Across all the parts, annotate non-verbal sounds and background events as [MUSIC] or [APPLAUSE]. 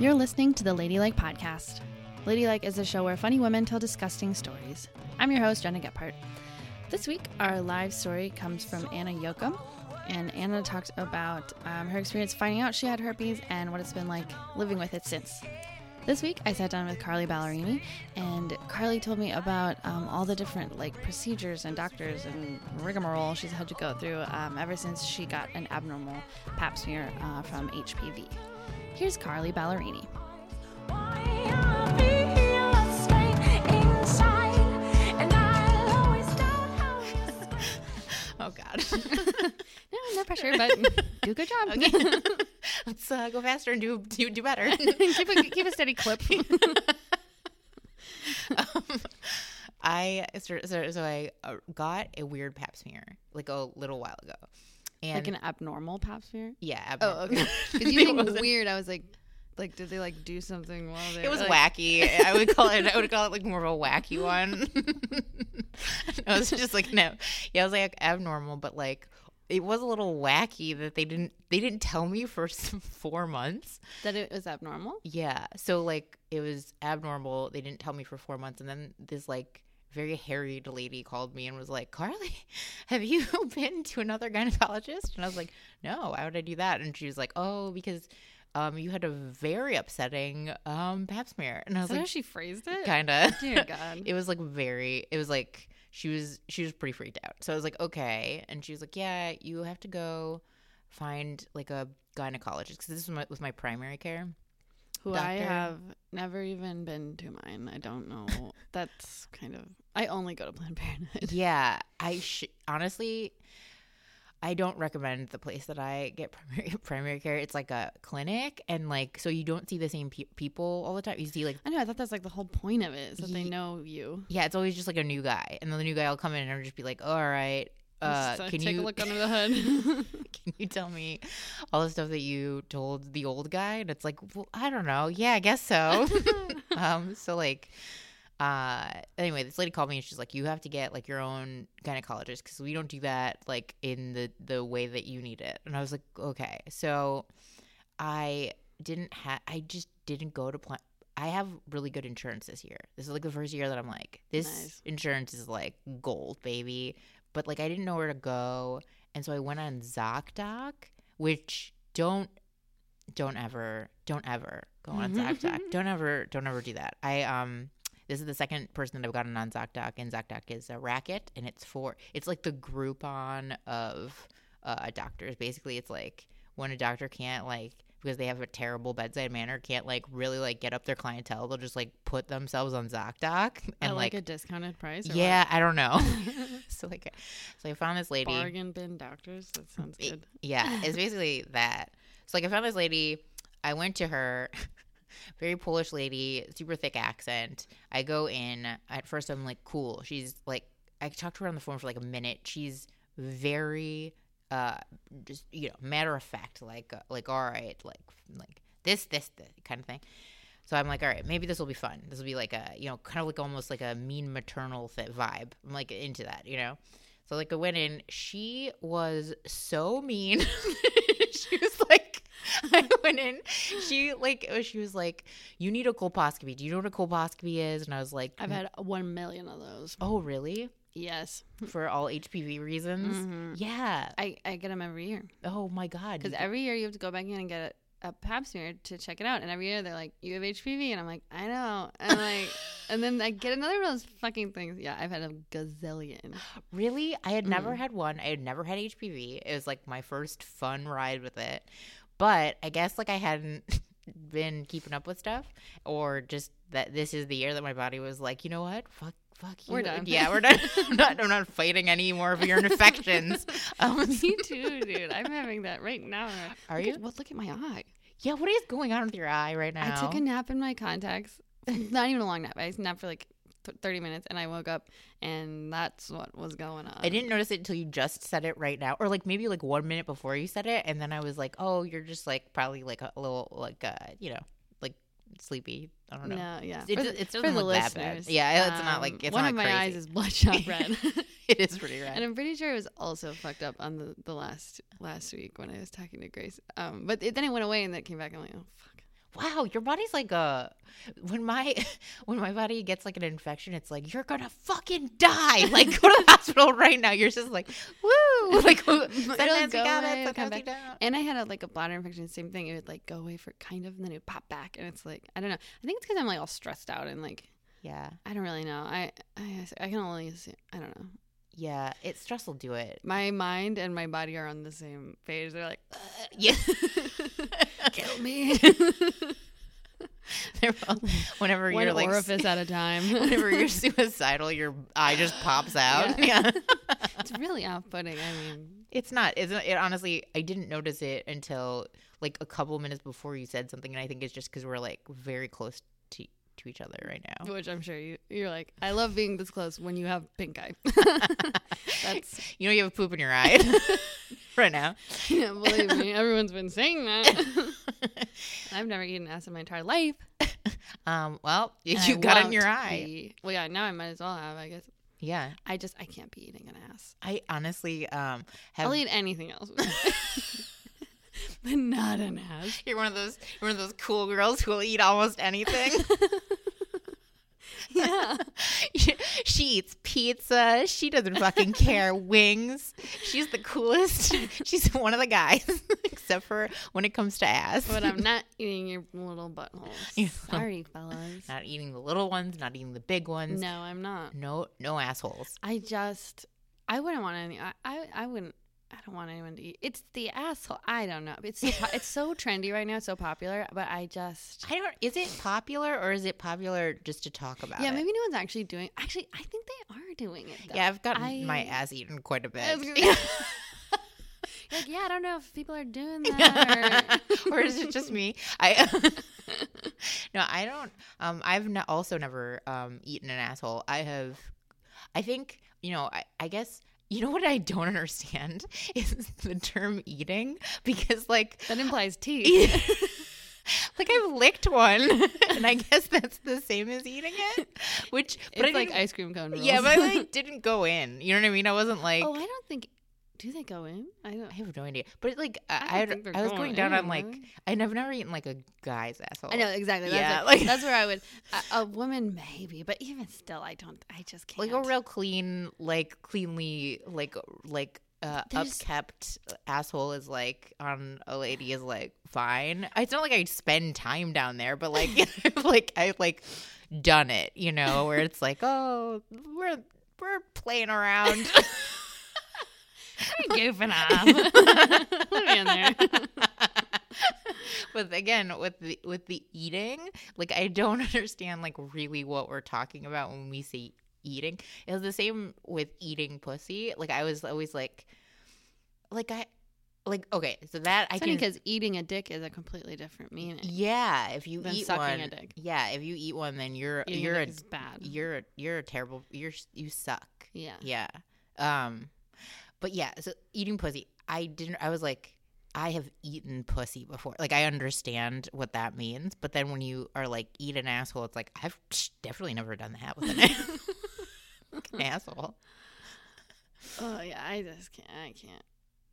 You're listening to the Ladylike Podcast. Ladylike is a show where funny women tell disgusting stories. I'm your host, Gena Gephart. This week, our live story comes from Anna Jochum, and Anna talks about um, her experience finding out she had herpes and what it's been like living with it since. This week, I sat down with Carly Ballerini, and Carly told me about um, all the different like procedures and doctors and rigmarole she's had to go through um, ever since she got an abnormal Pap smear uh, from HPV. Here's Carly Ballerini. [LAUGHS] Oh God. [LAUGHS] No, no pressure, but [LAUGHS] do a good job. Okay. Let's uh, go faster and do do, do better. keep, a, keep a steady clip. um, I so, so, I uh, got a weird Pap smear like a little while ago, and like an abnormal Pap smear. yeah, Oh, okay. [LAUGHS] Because [LAUGHS] you think weird. I was like, like, did they like do something while they? It was like, wacky. I would call it. I would call it like more of a wacky one. [LAUGHS] I was just like no. Yeah, I was like abnormal, but like it was a little wacky that they didn't. They didn't tell me for four months. that it was abnormal. Yeah. So like it was abnormal. They didn't tell me for four months, and then this like very harried lady called me and was like, "Carly, [LAUGHS] have you [LAUGHS] been to another gynecologist?" And I was like, "No. Why would I do that?" And she was like, "Oh, because." Um, you had a very upsetting um pap smear, and I Is was how like, she phrased it? kind of. Dear [LAUGHS] God. it was like very. It was like she was she was pretty freaked out. So I was like, okay, and she was like, yeah, you have to go find like a gynecologist because this was my, was my primary care. Who I have never even been to mine. I don't know. That's kind of. I only go to Planned Parenthood. [LAUGHS] Yeah, I sh- honestly, I don't recommend the place that I get primary [LAUGHS] primary care. It's like a clinic, and like so you don't see the same pe- people all the time. You see like I know. I thought that's like the whole point of it is that they know you. yeah, it's always just like a new guy, and then the new guy will come in and I'll just be like, oh, all right. Uh, can take you a look under the [LAUGHS] hood? [LAUGHS] can you tell me all the stuff that you told the old guy? And it's like, well, I don't know. Yeah, I guess so. [LAUGHS] um, so like, uh, anyway, this lady called me and she's like, you have to get like your own gynecologist because we don't do that like in the the way that you need it. And I was like, okay. So I didn't have. I just didn't go to plan. I have really good insurance this year. This is like the first year that I'm like, this Nice. insurance is like gold, baby. But like, I didn't know where to go, and so I went on ZocDoc, which don't don't ever don't ever go on ZocDoc. don't ever don't ever do that. I um. This is the second person that I've gotten on ZocDoc, and ZocDoc is a racket, and it's for it's like the Groupon of uh, doctors. Basically, it's like when a doctor can't like because they have a terrible bedside manner, can't like really like get up their clientele. They'll just like put themselves on ZocDoc and At like, like, a discounted price. Or yeah, I don't know. [LAUGHS] [LAUGHS] so like, uh, so I found this what? lady. bargain bin doctors. That sounds good. Yeah, [LAUGHS] it's basically that. So like I found this lady. I went to her. Very Polish lady, super thick accent. I go in. At first, I'm like, cool. She's like, I talked to her on the phone for like a minute. She's very, uh, just you know, matter of fact, like, uh, like all right, like, like this, this, this kind of thing. So I'm like, all right, maybe this will be fun. This will be like a, you know, kind of like almost like a mean maternal vibe. I'm like into that, you know. So like I went in. She was so mean. [LAUGHS] she was like, [LAUGHS] I went in. She like she was like, you need a colposcopy. Do you know what a colposcopy is? And I was like, I've had one million of those. oh really? Yes. For all HPV reasons? Mhm. Yeah. I, I get them every year. Oh my god. Because every year you have to go back in and get a, a pap smear to check it out. And every year they're like, you have HPV. And I'm like, I know. And like, [LAUGHS] and then I get another one of those fucking things. Yeah, I've had a gazillion. [GASPS] Really? I had never Mm. had one. I had never had HPV. It was like my first fun ride with it. But I guess like I hadn't [LAUGHS] been keeping up with stuff or just that this is the year that my body was like, you know what? Fuck fuck you. We're done. Yeah, we're done. I'm [LAUGHS] not I'm not fighting any more of your [LAUGHS] infections. [LAUGHS] Um, Me too, dude. I'm having that right now. Are Look you? At, well, look at my eye. yeah, what is going on with your eye right now? I took a nap in my contacts. Not even a long nap. I napped for like 30 minutes and I woke up and that's what was going on. I didn't notice it until you just said it right now, or like maybe like one minute before you said it, and then I was like, "Oh, you're just like probably like a little like uh you know sleepy." I don't know. No, yeah. It, For the- it doesn't look that bad. Yeah, it's not um, like it's one not of my crazy. eyes is bloodshot [LAUGHS] red. it is pretty red. And I'm pretty sure it was also fucked up on the, the last last week when I was talking to Grace. Um, but it, then it went away and then it came back. I'm like, oh fuck. Wow, your body's like a when my [LAUGHS] when my body gets like an infection, it's like you're gonna fucking die. [LAUGHS] Like go to the [LAUGHS] hospital right now. You're just like woo, like It'll go away, come back. And I had a, like a bladder infection, same thing. It would like go away for kind of, and then it would pop back, and it's like I don't know. I think it's because I'm like all stressed out and like Yeah, I don't really know. I I, I can only assume, I don't know. Yeah. It stress will do it. My mind and my body are on the same page. They're like, Yeah. [LAUGHS] kill me. [LAUGHS] Whenever One you're like orifice at a time. [LAUGHS] whenever you're suicidal, your eye just pops out. Yeah. it's really off-putting. I mean, It's not. It's it honestly. I didn't notice it until like a couple minutes before you said something, and I think it's just because we're like very close to each other right now. which I'm sure you you're like, I love being this close when you have pink eye. [LAUGHS] That's [LAUGHS] You know, you have a poop in your eye [LAUGHS] right now. yeah, believe me, everyone's been saying that. I've never eaten ass in my entire life. Um. Well, you I got it in your eye. be. Well, yeah, now I might as well have. I guess Yeah. I just I can't be eating an ass. I honestly um have. I'll eat anything else, [LAUGHS] but not an ass. you're one of those. You're one of those cool girls who will eat almost anything. [LAUGHS] Yeah, she, [LAUGHS] she eats pizza. She doesn't fucking care. Wings. She's the coolest. She's one of the guys, except for when it comes to ass. but I'm not eating your little buttholes. Sorry, fellas. not eating the little ones, not eating the big ones. No, I'm not. No, no assholes. I just I wouldn't want any. I I, I wouldn't. I don't want anyone to eat. It's the asshole. I don't know. It's so po- it's so [LAUGHS] trendy right now. It's so popular. But I just I don't. Is it popular or is it popular just to talk about? yeah. it? Maybe no one's actually doing. Actually, I think they are doing it. Though. Yeah, I've gotten I- my ass eaten quite a [LAUGHS] bit. [LAUGHS] Like yeah, I don't know if people are doing that. Or, or is it just me? I no, I don't. Um, I've ne- also never um eaten an asshole. I have. I think you know. I, I guess you know what I don't understand [LAUGHS] is the term eating because like that implies teeth. [LAUGHS] [LAUGHS] like I've licked one and I guess that's the same as eating it. Which but it's I like ice cream cone. Rules. yeah, but I like didn't go in. You know what I mean? I wasn't like oh, I don't think. Do they go in? I don't. I have no idea. But like I, I I, don't think they're I was going going down in, on like. I never never eaten like a guy's asshole. I know exactly. That's Yeah, like, like- that's where I would. [LAUGHS] A, a woman maybe, but even still, I don't. I just can't. like a real clean, like cleanly, like like uh, There's- upkept asshole is like on a lady is like fine. It's not like I spend time down there, but like [LAUGHS] [LAUGHS] like I like done it, you know, where it's like oh we're we're playing around. [LAUGHS] goofing [LAUGHS] off. Put me in there. [LAUGHS] but again with the with the eating like i don't understand like really what we're talking about when we say eating it was the same with eating pussy like i was always like like i like okay so that i It's funny because eating a dick is a completely different meaning. yeah if you eat sucking one a dick. yeah if you eat one then you're Eating you're a a dick is bad. you're a, you're a terrible you're you suck Yeah. yeah. Um but yeah, so eating pussy, I didn't I was like I have eaten pussy before. Like I understand what that means, but then when you are like eat an asshole, it's like I've definitely never done that with an, an [LAUGHS] [LAUGHS] asshole. Oh yeah, I just can't. I can't.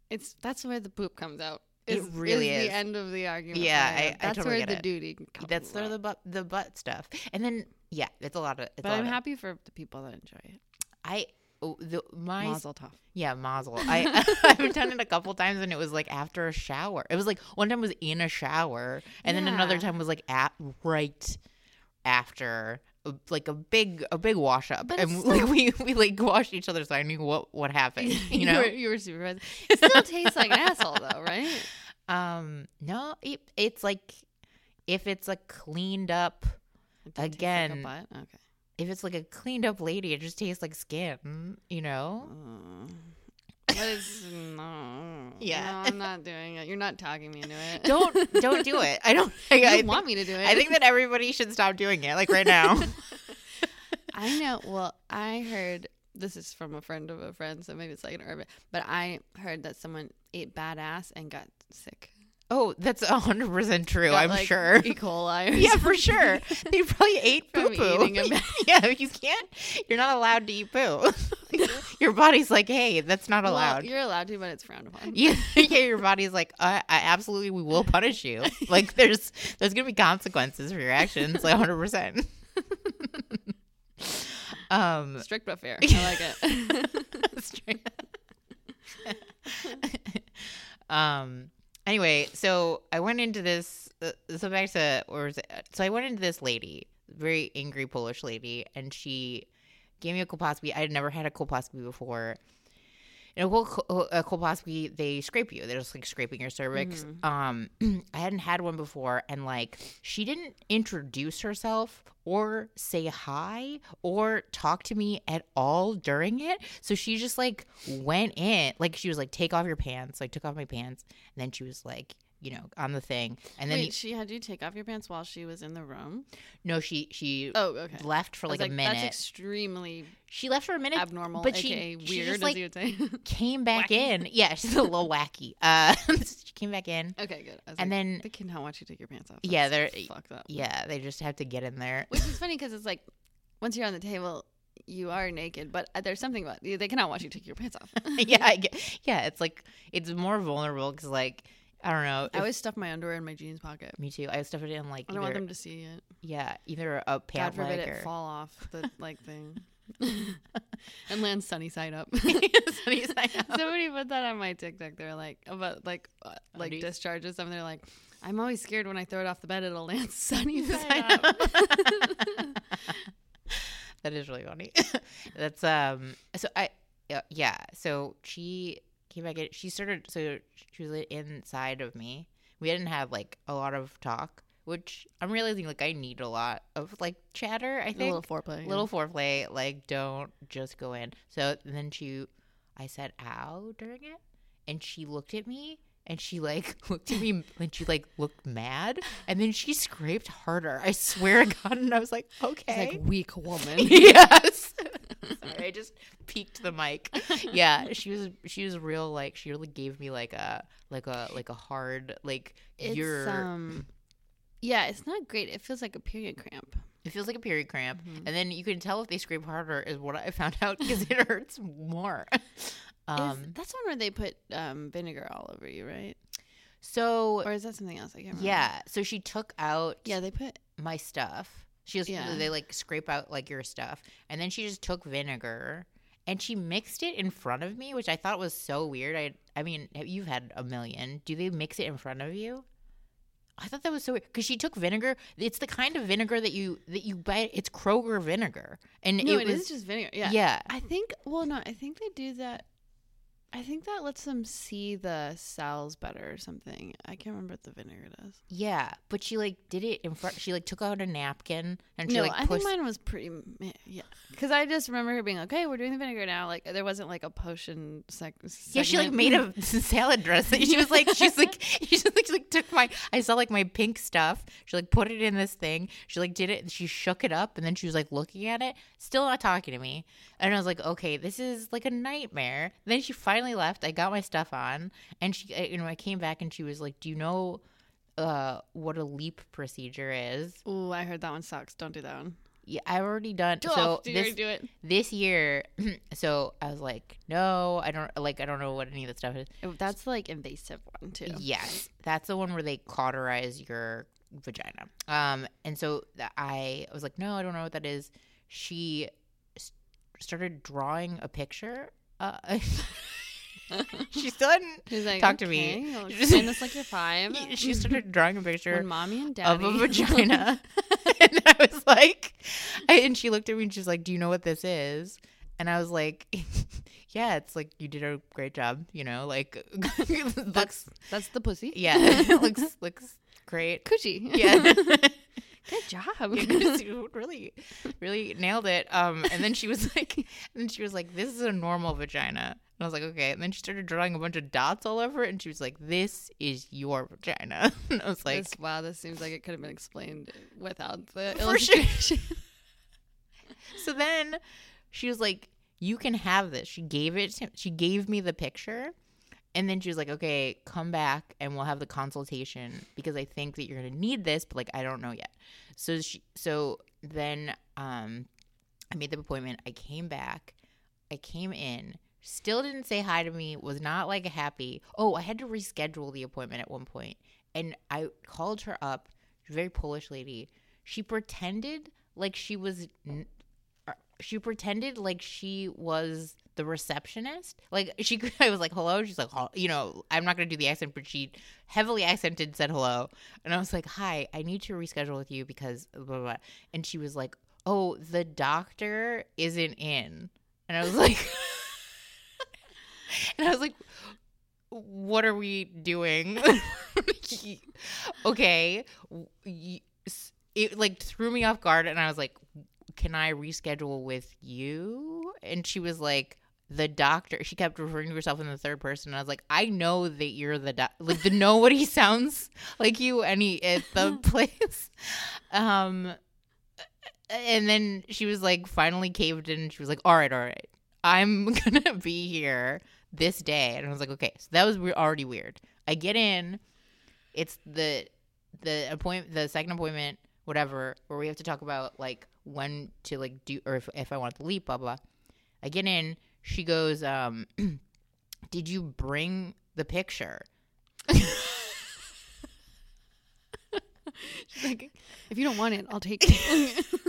It's that's where the poop comes out. It Is- really is is. the end of the argument. Yeah. I- I that's totally where the it. duty comes That's where out. the butt the butt stuff. And then yeah, it's a lot of it's But a lot I'm of- happy for the people that enjoy it. I the my Mazel tov. Yeah, mazel. [LAUGHS] I [LAUGHS] I've done it a couple times, and it was like after a shower. It was like one time was in a shower, and then another Yeah. time was like at right after, uh, like a big a big wash up, But and like we [LAUGHS] we like washed each other, so I knew what what happened. You know, were, you were supervised. It still tastes like an asshole though, right? um, no, it, it's like if it's a cleaned up, It did taste like a Again, butt? Okay. If it's like a cleaned up lady, it just tastes like skin. You know. Uh, it's [LAUGHS] no. Yeah. No, I'm not doing it. You're not talking me into it. [LAUGHS] Don't don't do it. I don't. I, [LAUGHS] You I think- want me to do it? I think that everybody should stop doing it, like right now. I know. Well, I heard this is from a friend of a friend, so maybe it's like an urban. But I heard that someone ate badass and got sick. Oh, that's hundred percent true. Got, I'm like, sure. E. coli. [LAUGHS] Yeah, for sure. [LAUGHS] They probably ate poo poo. [LAUGHS] yeah, you can't. You're not allowed to eat poo. Your body's like, hey, that's not Well, allowed. you're allowed to, but it's frowned upon. yeah, yeah, your body's like, I, I absolutely, we will punish you. Like, there's there's gonna be consequences for your actions, like 100. percent Um, Strict but fair. I like it. straight- um. Anyway, so I went into this. Uh, so back to, or was it, so I went into this lady, very angry Polish lady, and she gave me a colposcopy. I had never had a colposcopy before. A, uh, uh, col- a colposcopy, they scrape you. They're just like scraping your cervix. Mm-hmm. Um, [CLEARS THROAT] I hadn't had one before, and like she didn't introduce herself or say hi or talk to me at all during it. So she just like went in, like she was like, "Take off your pants." So I took off my pants, and then she was like, you know, on the thing, and then Wait, she had you take off your pants while she was in the room. no, she she Oh, okay. left for was like, a minute. That's extremely she left for a minute, abnormal, but she- aka she just, like, [LAUGHS] came back Wacky. in. Yeah, she's a little wacky. [LAUGHS] Uh, she came back in. okay, good. And like, then- they cannot watch you take your pants off. Yeah, they're- fucked up. Yeah, they just have to get in there. Which is funny because it's like once you're on the table, you are naked, but uh, there's something about they cannot watch you take your pants off. [LAUGHS] yeah, I get, yeah. It's like it's more vulnerable because like I don't know. I always stuff my underwear in my jeans pocket. me too. I stuff it in like I don't either, want them to see it. yeah, either a pant God forbid leg it or fall off the [LAUGHS] like thing [LAUGHS] and land sunny side up. [LAUGHS] Sunny side up. Somebody put that on my TikTok. They're like about like uh, like Undies? discharges. Something. They're like, I'm always scared when I throw it off the bed, it'll land sunny Side up. that is really funny. That's um. So I yeah, yeah. So she came back. In, she started. So she was inside of me. We didn't have like a lot of talk, which I'm realizing like I need a lot of like chatter. I think little foreplay. yeah. little foreplay. Like don't just go in. So then she, I said ow during it, and she looked at me. And she like [LAUGHS] looked at me and she like looked mad and then she scraped harder. I swear to God. And I was like, okay. like weak woman. [LAUGHS] yes. [LAUGHS] Sorry, I just peeked the mic. Yeah, she was she was real like she really gave me like a like a like a hard like It's you're um, yeah, it's not great. It feels like a period cramp. it feels like a period cramp. Mhm. And then you can tell if they scrape harder is what I found out because it hurts more. [LAUGHS] Is, [LAUGHS] Um that's one where they put um, vinegar all over you, right? so Or is that something else? I can't remember. yeah, so she took out yeah, they put. my stuff. She just Yeah. they like scrape out like your stuff, and then she just took vinegar and she mixed it in front of me, which I thought was so weird. I I mean, you've had a million. Do they mix it in front of you? I thought that was so weird because she took vinegar. It's the kind of vinegar that you that you buy. It's Kroger vinegar, and No, it it was is just vinegar. Yeah. yeah. I think. Well, no, I think they do that. I think that lets them see the cells better or something. I can't remember what the vinegar does. Yeah, but she like did it in front. She like took out a napkin and she no, like I pushed. think mine was pretty. Yeah, because I just remember her being like, "Okay, we're doing the vinegar now." Like there wasn't like a potion. Sec- Yeah, she like made a [LAUGHS] salad dressing. She was like, she's like, [LAUGHS] [LAUGHS] she just like, she, like took my, I saw like my pink stuff. She like put it in this thing. She like did it. She shook it up, and then she was like looking at it, still not talking to me. And I was like, okay, this is like a nightmare. then she finally left. I got my stuff on, and she, I- you know, I came back and she was like, do you know, uh, what a LEEP procedure is? Ooh, I heard that one sucks. Don't do that one. Yeah, I've already done. Go so. Do you this, already do it? this year, [CLEARS THROAT] so I was like, no, I don't like. I don't know what any of that stuff is. Oh, That's like invasive one too. Yes, that's the one where they cauterize your vagina. Um, and so I was like, no, I don't know what that is. She started drawing a picture. Uh, [LAUGHS] [LAUGHS] [LAUGHS] she [LAUGHS] still hadn't. Like, Talk to me. "Okay, I'll explain this like you're five. [LAUGHS] She started drawing a picture when mommy and of a vagina, and I was like, I, and she looked at me and she's like, "Do you know what this is?" And I was like, "Yeah, it's like you did a great job. You know, like looks, That's that's the pussy. yeah, looks looks great." Coochie. Yeah. Good job. Yeah, you really, really nailed it. Um, and then she was like, and then she was like, "This is a normal vagina." And I was like, "Okay." And then she started drawing a bunch of dots all over it, and she was like, "This is your vagina." [LAUGHS] And I was like, this, wow, this seems like it could have been explained without the [LAUGHS] For sure. illustration. [LAUGHS] so then she was like, "You can have this." She gave it. To, she gave me the picture, and then she was like, "Okay, come back and we'll have the consultation because I think that you're gonna need this, but like I don't know yet." So she, so then um, I made the appointment. I came back. I came in. Still didn't say hi to me. Was not like happy. Oh, I had to reschedule the appointment at one point, and I called her up. Very Polish lady. She pretended like she was. uh, She pretended like she was the receptionist. Like she, [LAUGHS] I was like, "Hello." She's like, "You know, I'm not gonna do the accent, but she heavily accented said hello." And I was like, "Hi, I need to reschedule with you because blah." blah. And she was like, "Oh, the doctor isn't in." And I was [LAUGHS] like, and I was like, "What are we doing?" okay, it like threw me off guard, and I was like, "Can I reschedule with you?" And she was like. The doctor. She kept referring to herself in the third person. And I was like, I know that you're the doc. Like, the nobody [LAUGHS] sounds like you any at the [LAUGHS] place. Um, and then she was like finally caved in she was like all right all right i'm [LAUGHS] gonna be here this day. And i was like okay so that was already weird. I get in. It's the the appointment the second appointment whatever where we have to talk about like when to like do or if, if i want to leap blah blah. I get in. She goes um [CLEARS THROAT] did you bring the picture? [LAUGHS] She's like, if you don't want it, I'll take [LAUGHS] it. [LAUGHS]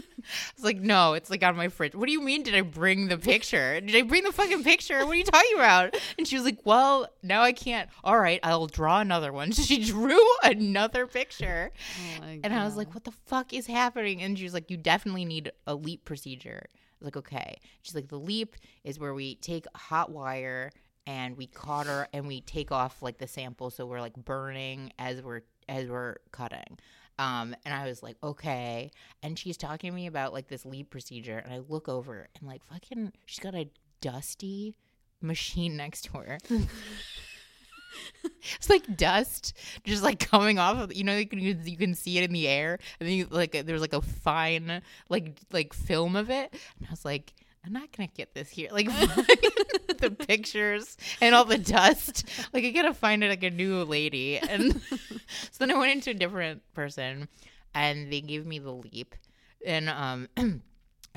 It's like, no, it's like on my fridge. What do you mean, did I bring the picture? Did I bring the fucking picture? What are you talking about? And she was like, well, now I can't. All right, I'll draw another one. [LAUGHS] So she drew another picture. Oh And I was like, what the fuck is happening? And she was like, you definitely need a LEEP procedure. I was like, okay. She's like, the LEEP is where we take hot wire and we cauter and we take off like the sample so we're like burning as we're as we're cutting. Um, and I was like, okay. And she's talking to me about like this LEEP procedure, and I look over and like fucking, she's got a dusty machine next to her. [LAUGHS] it's like dust just like coming off of you know you can you can see it in the air and then you like there's like a fine like like film of it and I was like I'm not gonna get this here. Like [LAUGHS] [LAUGHS] the pictures and all the dust. Like I gotta find it like a new lady. And [LAUGHS] so then I went into a different person and they gave me the LEEP. And um [CLEARS THROAT] it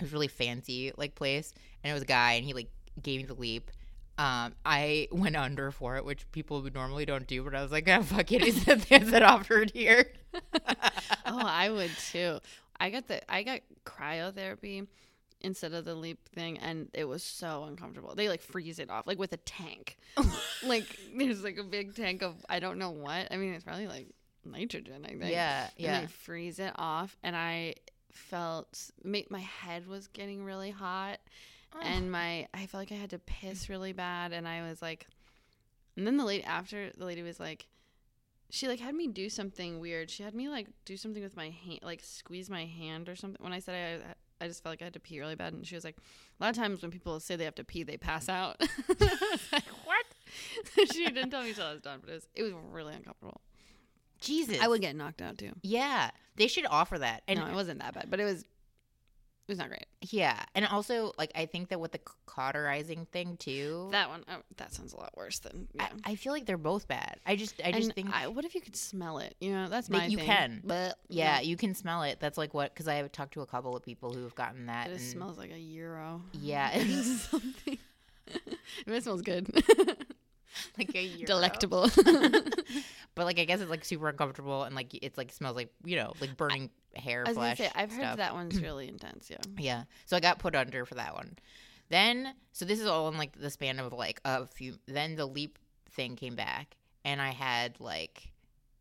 was really fancy like place. And it was a guy and he like gave me the LEEP. Um, I went under for it, which people would normally don't do, but I was like, oh, fuck it, is that, is that offered here? oh, I would too. I got the I got cryotherapy instead of the LEEP thing, and it was so uncomfortable. They like freeze it off, like with a tank. [LAUGHS] Oh [LAUGHS] like there's like a big tank of I don't know what. I mean, it's probably like nitrogen. I think. yeah, And yeah. they freeze it off, and I felt my head was getting really hot, oh. and my I felt like I had to piss really bad, and I was like, and then the lady after the lady was like, she like had me do something weird. She had me like do something with my hand, like squeeze my hand or something. When I said I, just felt like I had to pee really bad, and she was like, a lot of times when people say they have to pee, they pass out. Like, [LAUGHS] what? [LAUGHS] she didn't tell me till I was done, but it was it was really uncomfortable. Jesus. I would get knocked out too. Yeah, they should offer that. And no, it wasn't that bad, but it was was not great. yeah, and also like I think that with the cauterizing thing too, That one, oh, that sounds a lot worse than yeah. I, I feel like they're both bad. I just I just and think I, what if you could smell it? You know, that's my you thing. can. but yeah, you can smell it. That's like what because I have talked to a couple of people who have gotten that. It and smells like a euro. Yeah, [LAUGHS] [LAUGHS] something. [LAUGHS] it smells good. like a euro. Delectable. But like I guess it's like super uncomfortable and like it's like smells like you know like burning hair I was gonna say, I've heard that one's [CLEARS THROAT] really intense. Yeah. Yeah. So I got put under for that one. Then, so this is all in like the span of like a few. Then the LEEP thing came back, and I had like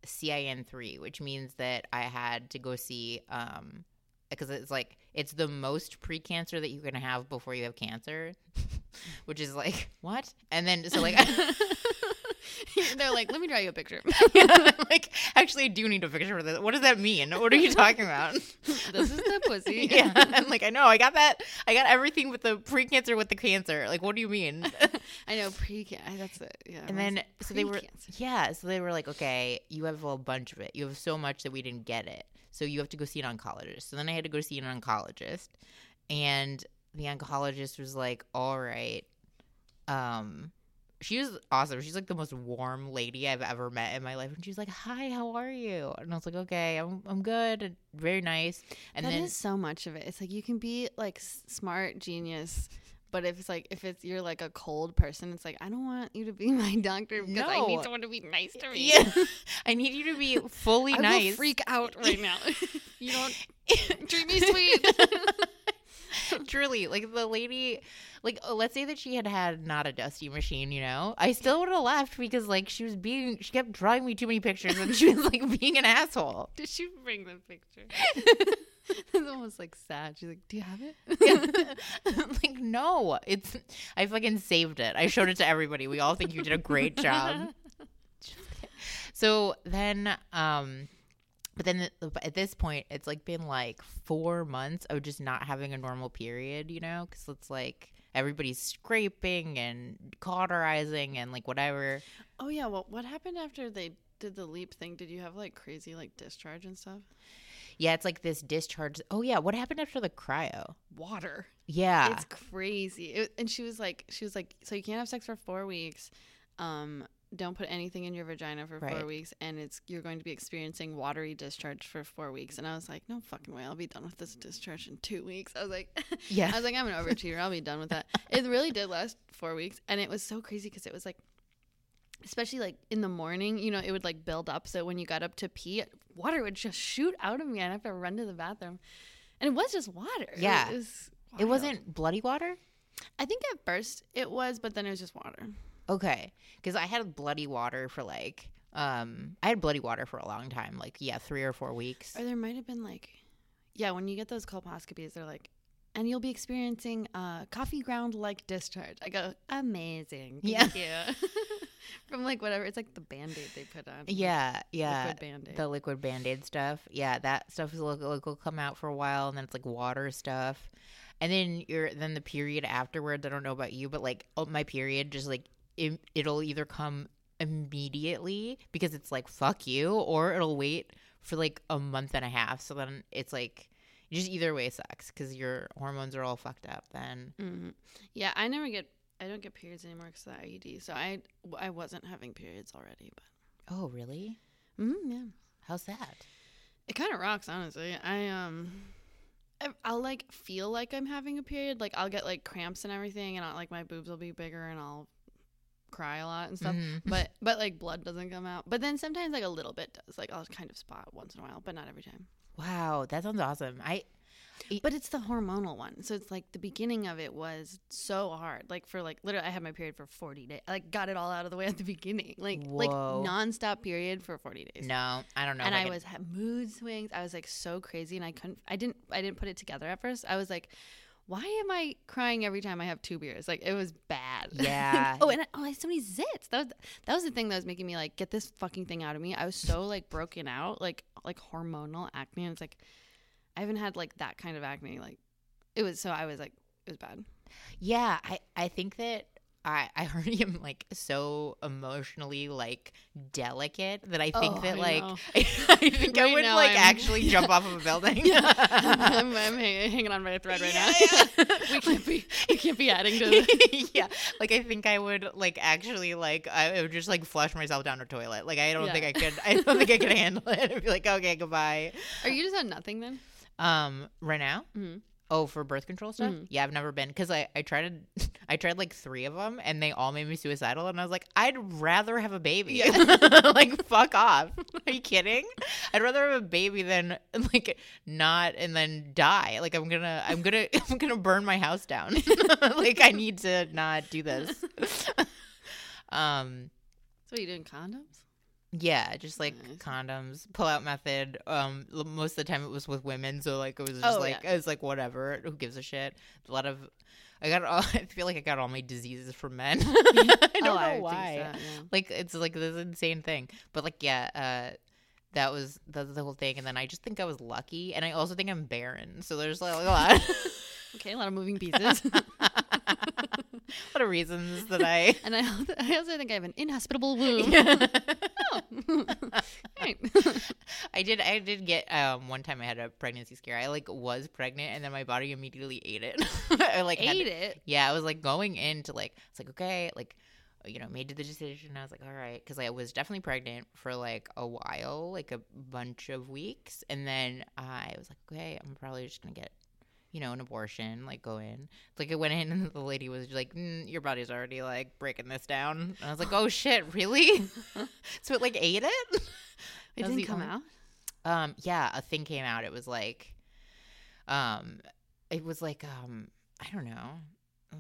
CIN three, which means that I had to go see um because it's like it's the most pre-cancer that you can have before you have cancer, [LAUGHS] which is like what? And then so like. [LAUGHS] [LAUGHS] [LAUGHS] They're like, let me draw you a picture. [LAUGHS] yeah, like actually I do need a picture for this. What does that mean? What are you talking about? [LAUGHS] this is the pussy. yeah, I'm like, I know, I got that. I got everything with the pre-cancer with the cancer. Like, what do you mean? I know pre-cancer. That's it. Yeah. and then so they were, yeah, so they were like, okay, you have a whole bunch of it. You have so much that we didn't get it, so you have to go see an oncologist. So then I had to go see an oncologist, and the oncologist was like, all right, um. She was awesome. She's like the most warm lady I've ever met in my life. And she's like, "Hi, how are you?" And I was like, "Okay, I'm I'm good." Very nice. And That then is so much of it. It's like you can be like smart, genius, But if it's like if it's you're like a cold person, it's like I don't want you to be [LAUGHS] my doctor because I need someone to be nice to me. Yeah, [LAUGHS] I need you to be fully I will nice. freak out right now. [LAUGHS] you don't treat me sweet. [LAUGHS] Truly, like the lady, like uh, let's say that she had had not a dusty machine, you know, I still would have left because like she was being, she kept drawing me too many pictures and she was like [LAUGHS] being an asshole. Did she bring the picture? [LAUGHS] it's almost like sad. She's like, "Do you have it?" like no, it's I fucking saved it. I showed it to everybody. We all think you did a great job. So then, um, but then at this point, it's like been like four months of just not having a normal period, you know, because it's like everybody's scraping and cauterizing and like whatever. Oh yeah. Well, what happened after they did the LEEP thing? Did you have like crazy like discharge and stuff? Yeah, it's like this discharge. Oh yeah, what happened after the cryo? Water. Yeah, It's crazy. It, and she was like, she was like, so you can't have sex for four weeks. Um, don't put anything in your vagina for four weeks, and it's you're going to be experiencing watery discharge for four weeks. And I was like, no fucking way, I'll be done with this discharge in two weeks. I was like, [LAUGHS] yeah, I was like, I'm an overachiever. I'll be done with that. [LAUGHS] It really did last four weeks, and it was so crazy because it was like, especially like in the morning, you know, it would like build up. So when you got up to pee, water would just shoot out of me. I'd have to run to the bathroom, and it was just water. It Yeah. was, was it wasn't bloody water. I think at first it was, but then it was just water. Okay, because I had bloody water for like, um, I had bloody water for a long time, like yeah, three or four weeks. Or there might have been like, yeah, when you get those colposcopies, they're like, and you'll be experiencing uh, coffee ground like discharge. I go, amazing. Yeah. Thank you. [LAUGHS] From like whatever. It's like the band aid they put on. Yeah, yeah. Liquid band aid. the liquid band-aid stuff yeah that stuff is like will come out for a while and then it's like water stuff and then you're then the period afterwards i don't know about you but like oh, my period just like it, it'll either come immediately because it's like fuck you or it'll wait for like a month and a half so then it's like just either way sucks because your hormones are all fucked up then hmm Yeah, I never get, I don't get periods anymore because of the IUD. So I, I wasn't having periods already, but oh really mm, yeah. how's that It kind of rocks, honestly. I um, I- I'll like feel like I'm having a period. Like I'll get like cramps and everything, and I'll, like my boobs will be bigger, and I'll cry a lot and stuff. Mhm. [LAUGHS] But but like blood doesn't come out. But then sometimes like a little bit does. Like I'll kind of spot once in a while, but not every time. wow that sounds awesome i But it's the hormonal one, so it's like the beginning of it was so hard. Like for like literally, I had my period for forty days. I, like got it all out of the way at the beginning. Like like Whoa. nonstop period for forty days. no i don't know and I was had mood swings. I was like so crazy, and I couldn't. I didn't. I didn't put it together at first. I was like, why am I crying every time I have two beers? Like it was bad. [LAUGHS] Yeah. oh, and I, oh, I had so many zits. That was that was the thing that was making me like get this fucking thing out of me. I was so like broken out, like like hormonal acne. And it's like I haven't had like that kind of acne. Like it was so I was like it was bad. Yeah, I I think that I I [LAUGHS] already am like so emotionally like delicate that I think Oh, that I like. [LAUGHS] I, think I would like I'm- actually jump off of a building. [LAUGHS] I'm, I'm hang- hanging on by a thread right Yeah, now. yeah. we can't be we can't be adding to this. yeah, like I think I would like actually like I would just like flush myself down the toilet. Like I don't Yeah. think I could. I don't think I could handle it. I'd be like, okay, goodbye. Are you just on nothing then? Um, right now. Mhm. Oh, for birth control stuff? Mhm. Yeah, I've never been because I I tried [LAUGHS] I tried like three of them and they all made me suicidal and I was like I'd rather have a baby. [LAUGHS] like [LAUGHS] fuck off. Are you kidding? I'd rather have a baby than like not and then die. Like I'm gonna I'm gonna I'm gonna burn my house down. like I need to not do this. um So you doing condoms? Yeah, just like Nice. condoms, pull out method. Um, most of the time it was with women, so like it was just Oh, like yeah. it was like whatever. Who gives a shit? A lot of, I got. All, [LAUGHS] I feel like I got all my diseases from men. [LAUGHS] I don't Oh, know think why. so, yeah. Like it's like this insane thing, but like yeah, uh, that was that was the whole thing. And then I just think I was lucky, and I also think I'm barren. So there's like a lot, [LAUGHS] Okay, a lot of moving [LAUGHS] pieces. a lot of reasons that I. [LAUGHS] and I, I also think I have an inhospitable womb. oh. right. I did. I did get um one time. I had a pregnancy scare. I like was pregnant, and then my body immediately ate it. I like Ate to- it. Yeah, I was like going into like it's like okay, like you know, made the decision. I was like, all right, because I was definitely pregnant for like a while, like a bunch of weeks, and then I was like, okay, I'm probably just gonna get you know, an abortion, like go in. Like I went in and the lady was like, mm, "Your body's already like breaking this down." And I was like, "Oh [LAUGHS] shit, really?" [LAUGHS] so it like ate it. [LAUGHS] It didn't come only- out. Um, yeah, a thing came out. It was like, um, it was like, um, I don't know,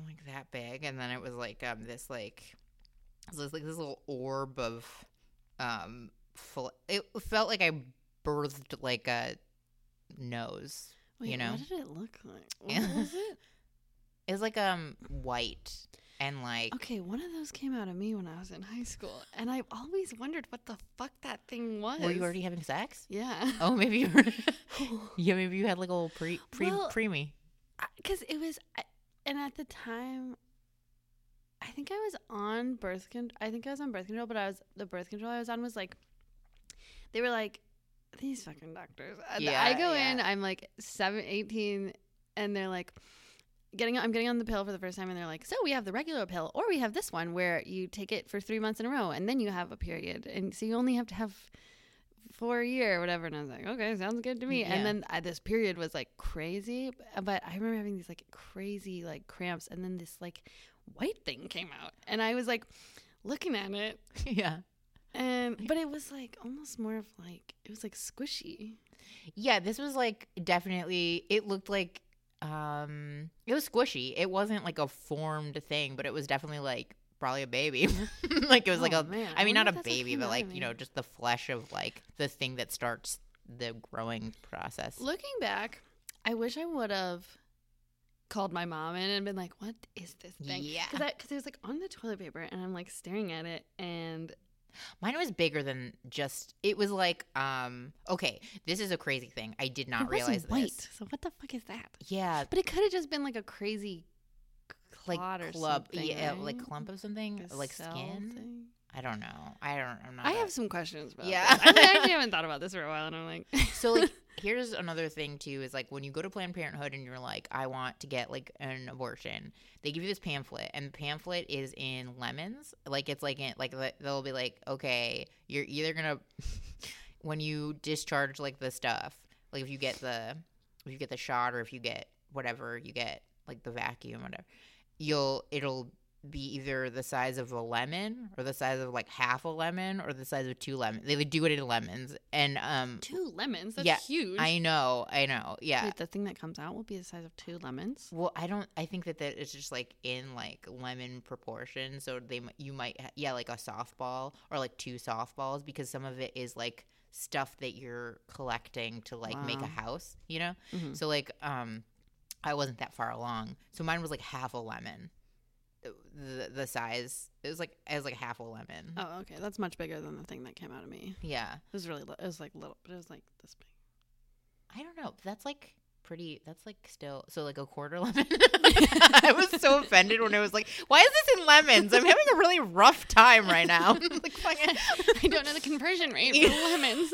like that big, and then it was like, um, this like, it was like this little orb of, um, full. It felt like I birthed like a nose. Wait, you know? what did it look like? [LAUGHS] What was it? It was like um white and like Okay, one of those came out of me when I was in high school, and I've always wondered what the fuck that thing was. were you already having sex? Yeah. [LAUGHS] Oh, maybe you were. [LAUGHS] yeah, maybe you had like a little pre pre Well, preemie. because it was and at the time i think i was on birth control i think i was on birth control but i was the birth control i was on was like they were like these fucking doctors. Yeah, i go in i'm like 7 18 and they're like getting i'm getting on the pill for the first time and they're like so we have the regular pill or we have this one where you take it for three months in a row and then you have a period and so you only have to have for a year or whatever. And i was like okay sounds good to me. Yeah. and then uh, this period was like crazy but i remember having these like crazy like cramps and then this like white thing came out and i was like looking at it [LAUGHS] yeah. and but it was like almost more of like it was like squishy Yeah, this was like definitely it looked like um it was squishy. It wasn't like a formed thing, but it was definitely like probably a baby. [LAUGHS] like it was like Oh, a man, I mean wonder not a if that's what baby, but like, you know, just the flesh of like the thing that starts the growing process. looking back i wish i would have called my mom in and been like what is this thing Yeah. because it was like on the toilet paper and i'm like staring at it and Mine was bigger than just it was like um okay, this is a crazy thing. I did not it was realize white this. so what the fuck is that Yeah, But it could have just been like a crazy like club, yeah, like clump of something, a like skin. thing. I don't know. I don't. I'm not. I a- have some questions about Yeah. yeah. I actually [LAUGHS] haven't thought about this for a while, and I'm like, so like here's another thing too is like when you go to planned parenthood and you're like i want to get like an abortion they give you this pamphlet and the pamphlet is in lemons. Like it's like in like they'll be like okay you're either gonna [LAUGHS] when you discharge like the stuff like if you get the if you get the shot or if you get whatever you get like the vacuum whatever you'll it'll be either the size of a lemon or the size of like half a lemon or the size of two lemons they would do it in lemons and um two lemons. That's Yeah, huge. I know, I know. Yeah. Wait, the thing that comes out will be the size of two lemons. Well, I don't. I think that that it's just like in like lemon proportion. So they you might yeah like a softball or like two softballs because some of it is like stuff that you're collecting to like make a house. You know. Mhm. So like um, I wasn't that far along. So mine was like half a lemon. The the size it was like it was like half a lemon. Oh, okay, that's much bigger than the thing that came out of me. Yeah. It was really, li- it was like little, but it was like this big. I don't know. That's like pretty. That's like still so like a quarter [LAUGHS] lemon. [LAUGHS] I was so offended when it was like, "Why is this in lemons?" I'm having a really rough time right now. [LAUGHS] like, I don't know the conversion rate for lemons.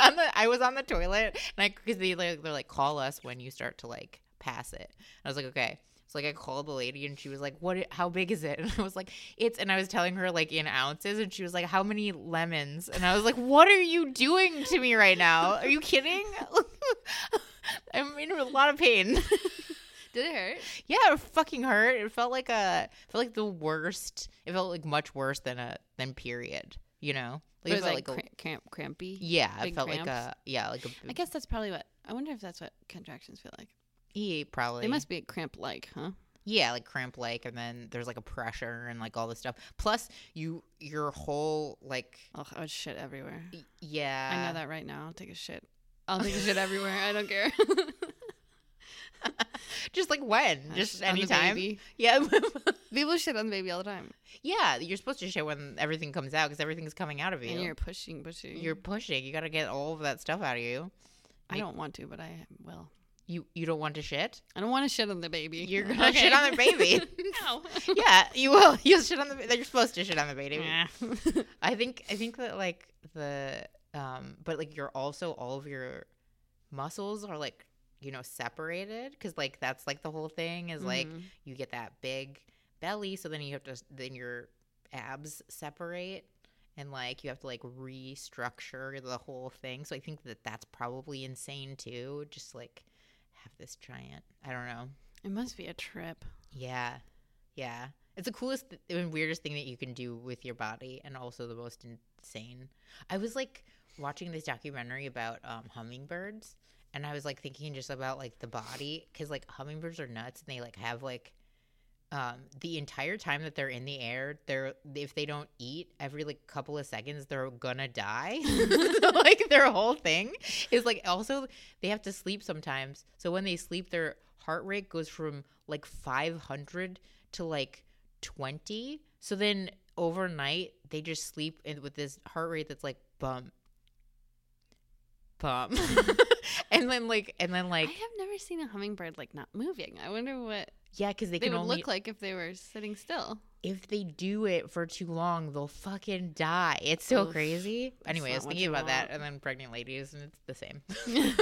on the, I was on the toilet and I because they like they're like call us when you start to like pass it. I was like, okay. So like I called the lady and she was like, "What? How big is it?" [LAUGHS] And I was like, "It's." And I was telling her like in ounces, and she was like, "How many lemons?" And I was like, "What are you doing to me right now? Are you kidding?" [LAUGHS] I'm in a lot of pain. [LAUGHS] Did it hurt? yeah, it fucking hurt. It felt like a it felt like the worst. It felt like much worse than a than period. You know, Like, it was felt like, a, cramp, cramp, crampy. yeah, it felt like a yeah, like a I guess that's probably what. I wonder if that's what contractions feel like. Yeah, probably They must be cramp like, huh? yeah, like cramp like, and then there's like a pressure and like all this stuff. Plus, you your whole like Oh, shit everywhere. yeah, I know that right now. I'll take a shit. I'll take a shit everywhere. I don't care. [LAUGHS] Just like when, I just anytime. Yeah, [LAUGHS] People shit on the baby all the time. yeah. You're supposed to shit when everything comes out because everything's coming out of you. And you're pushing, pushing. You're pushing. You got to get all of that stuff out of you. I don't want to, but I will. You you don't want to shit. I don't want to shit on the baby. You're gonna [LAUGHS] shit on the baby. [LAUGHS] no. [LAUGHS] yeah, you will. You'll shit on the. You're supposed to shit on the baby. Yeah. I think. I think that like the um, but like you're also all of your muscles are like you know separated because like that's like the whole thing is like Mhm. you get that big belly, so then you have to then your abs separate. And like you have to like restructure the whole thing, so I think that that's probably insane too. Just like have this giant. I don't know. It must be a trip. Yeah, yeah. It's the coolest th- and weirdest thing that you can do with your body, and also the most insane. I was like watching this documentary about um, hummingbirds, and I was like thinking just about like the body, because like hummingbirds are nuts, and they like have like um, the entire time that they're in the air, they're if they don't eat every like couple of seconds, they're gonna die. so [LAUGHS] [LAUGHS] like their whole thing is like also they have to sleep sometimes. So when they sleep, their heart rate goes from like 500 to like 20. So then overnight they just sleep with this heart rate that's like bump, bump, [LAUGHS] and then like and then like I have never seen a hummingbird like not moving. I wonder what yeah, because they, they, can would only look like if they were sitting still. if they do it for too long, they'll fucking die. It's so Oof. crazy. Anyway, I was thinking about that, and then pregnant ladies, and it's the same. [LAUGHS]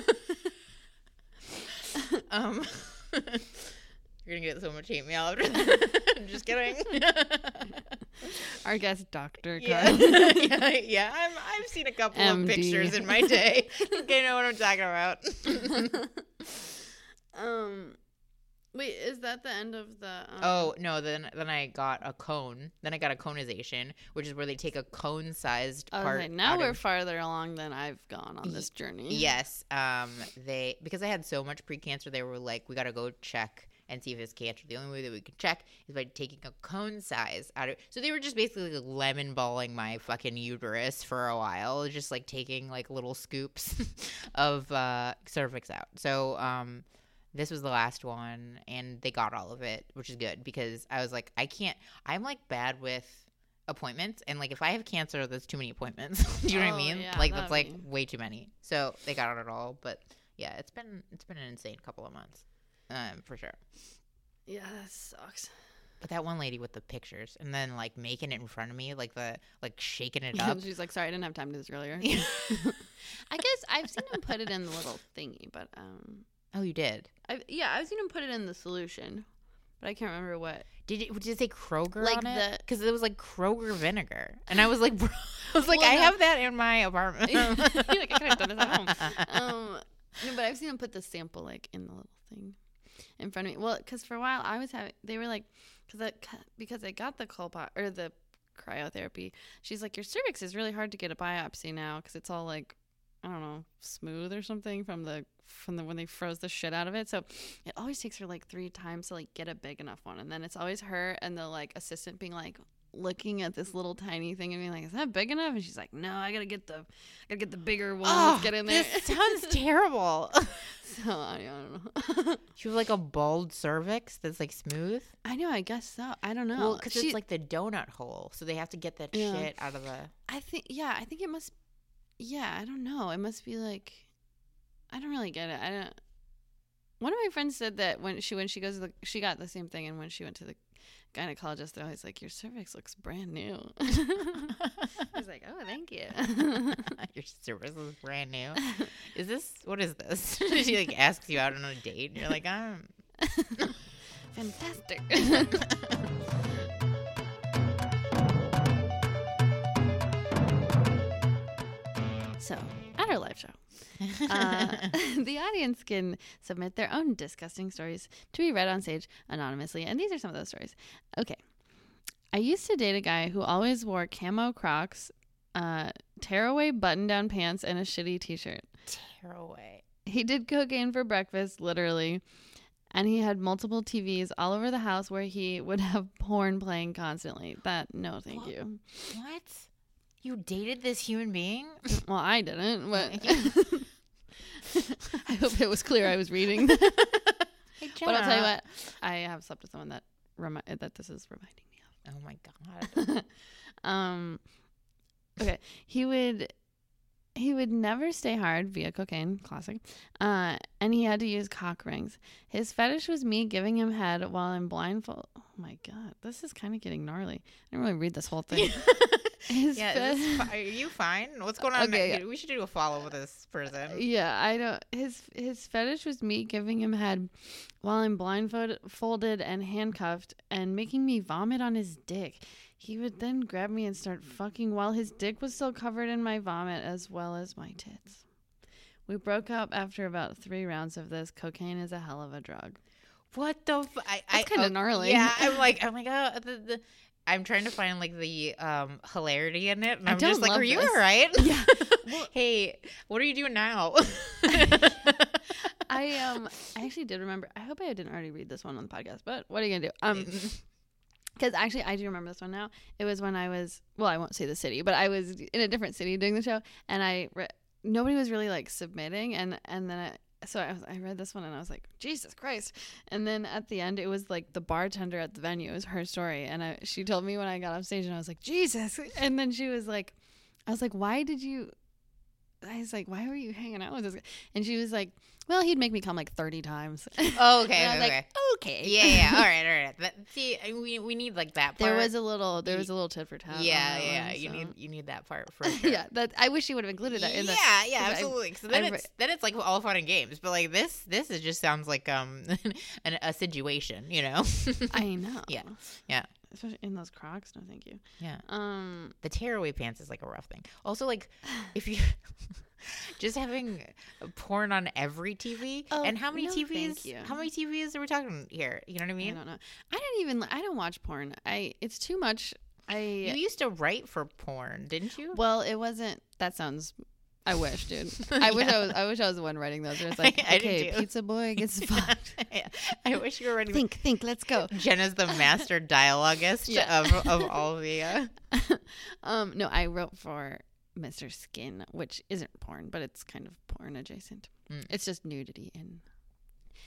[LAUGHS] um, [LAUGHS] you're gonna get so much hate mail after that. I'm just kidding. Our guest doctor. yeah, yeah, yeah. I'm, I've seen a couple of pictures in my day. okay, know what I'm talking about. um, wait, is that the end of the? Um, Oh no! Then then I got a cone. Then I got a conization, which is where they take a cone-sized was part. now we're of- farther along than I've gone on this journey. Yes. Um. They because I had so much precancer, they were like, we got to go check and see if it's cancer. The only way that we can check is by taking a cone size out of. So they were just basically like lemon balling my fucking uterus for a while, just like taking like little scoops [LAUGHS] of uh, cervix out. So um. This was the last one, and they got all of it, which is good because I was like, I can't. I'm like bad with appointments, and like if I have cancer, that's too many appointments. [LAUGHS] Do you know what I Oh, mean? yeah, like that's like be- way too many. So they got it all, but yeah, it's been it's been an insane couple of months, um, for sure. yeah, that sucks. But that one lady with the pictures, and then like making it in front of me, like the like shaking it [LAUGHS] up. She's like, sorry, I didn't have time to do this earlier. [LAUGHS] I guess I've seen him put it in the little thingy, but um, oh, you did? I yeah, I've seen him put it in the solution, but I can't remember what. Did it? Did it say Kroger Like on it? the- Because it was like Kroger vinegar, and I was like, [LAUGHS] bro, I was [LAUGHS] like, Well, I no. have that in my apartment. [LAUGHS] Like, I could have done this at home. Um, no, but I've seen him put the sample like in the little thing in front of me. Well, because for a while I was having, they were like, because I because I got the colpot or the cryotherapy. She's like, your cervix is really hard to get a biopsy now because it's all like, I don't know, smooth or something from the from the when they froze the shit out of it. So it always takes her like three times to like get a big enough one, and then it's always her and the like assistant being like looking at this little tiny thing and being like, "Is that big enough?" And she's like, "No, I gotta get the, I gotta get the bigger one. oh, Let's get in there." This [LAUGHS] sounds terrible. [LAUGHS] so I, don't know. [LAUGHS] you have like a bald cervix that's like smooth. I know. I guess so. I don't know. Well, because She- it's like the donut hole, so they have to get that Yeah. shit out of the. I think. Yeah, I think it must. Yeah, I don't know. It must be like. I don't really get it. I don't. One of my friends said that when she when she goes to the she got the same thing, and when she went to the gynecologist, they're always like, "Your cervix looks brand new." [LAUGHS] I was like, "Oh, thank you." [LAUGHS] Your cervix looks brand new. Is this what is this? [LAUGHS] she like asks you out on a date, and you're like, um. Fantastic. So, at our live show, uh, [LAUGHS] the audience can submit their own disgusting stories to be read on stage anonymously, and these are some of those stories. Okay. I used to date a guy who always wore camo Crocs, uh, tearaway button down pants, and a shitty t shirt. Tearaway. He did cocaine for breakfast, literally. And he had multiple TVs all over the house where he would [LAUGHS] have porn playing constantly. That, no, thank What? you. What? You dated this human being? [LAUGHS] Well, I didn't, but [LAUGHS] [LAUGHS] I hope it was clear I was reading. Hey, But I'll tell you what, I have slept with someone that remi- that this is reminding me of. Oh my god. um, okay, he would he would never stay hard via cocaine, classic. Uh, and he had to use cock rings. His fetish was me giving him head while I'm blindfold. Oh my god, this is kind of getting gnarly. I didn't really read this whole thing. His yeah, this fi- are you fine? What's going on? Okay, yeah. We should do a follow with this person. Uh, yeah, I don't. His his fetish was me giving him head while I'm blindfolded folded and handcuffed and making me vomit on his dick. He would then grab me and start fucking while his dick was still covered in my vomit as well as my tits. We broke up after about three rounds of this. Cocaine is a hell of a drug. What the? F- I, That's kinda oh, gnarly. Yeah, I'm like, [LAUGHS] I'm like, oh, the, the, I'm trying to find like the um hilarity in it, and I'm just like, are you all right? [LAUGHS] Yeah. [LAUGHS] hey, what are you doing now? [LAUGHS] I um I actually did remember. I hope I didn't already read this one on the podcast, but what are you gonna do? Um, because actually I do remember this one now. It was when I was well, I won't say the city, but I was in a different city doing the show, and I re- nobody was really like submitting, and and then I, so I was I read this one and I was like Jesus Christ, and then at the end it was like the bartender at the venue. It was her story, and I she told me when I got off stage, and I was like Jesus, and then she was like, I was like, why did you? I was like, why were you hanging out with this guy? And she was like, well, he'd make me come like 30 times. oh, [LAUGHS] okay, and I was okay, like, okay. yeah, yeah. All right, all right. That, see, we we need like that. Part. There was a little, there was a little tit for tat. yeah, yeah. one, you so. need you need that part for [LAUGHS] sure. yeah, that I wish you would have included that in the. yeah, yeah, [LAUGHS] 'cause I- absolutely. So then I it's then it's like all fun and games, but like this this is just sounds like um an, a situation, you know? I know. Yeah, yeah. Especially in those Crocs. No, thank you. yeah. Um, The tearaway pants is like a rough thing. Also, like [SIGHS] if you [LAUGHS] just having porn on every TV, Oh, and how many no, TVs? thank you. How many TVs are we talking here? You know what I mean? I don't know. I don't even. I don't watch porn. I. It's too much. I. You used to write for porn, didn't you? well, it wasn't. That sounds. I wish, dude. [LAUGHS] I wish I was. I wish I was the one writing those. It's [LAUGHS] like, I did okay, pizza boy [LAUGHS] gets fucked. Yeah. I wish you were writing. think, think. Let's go. Gena's the master dialoguist Yeah. of, of all the. Uh, um, no, I wrote for Mr. Skin, which isn't porn, but it's kind of porn adjacent. Mm. It's just nudity in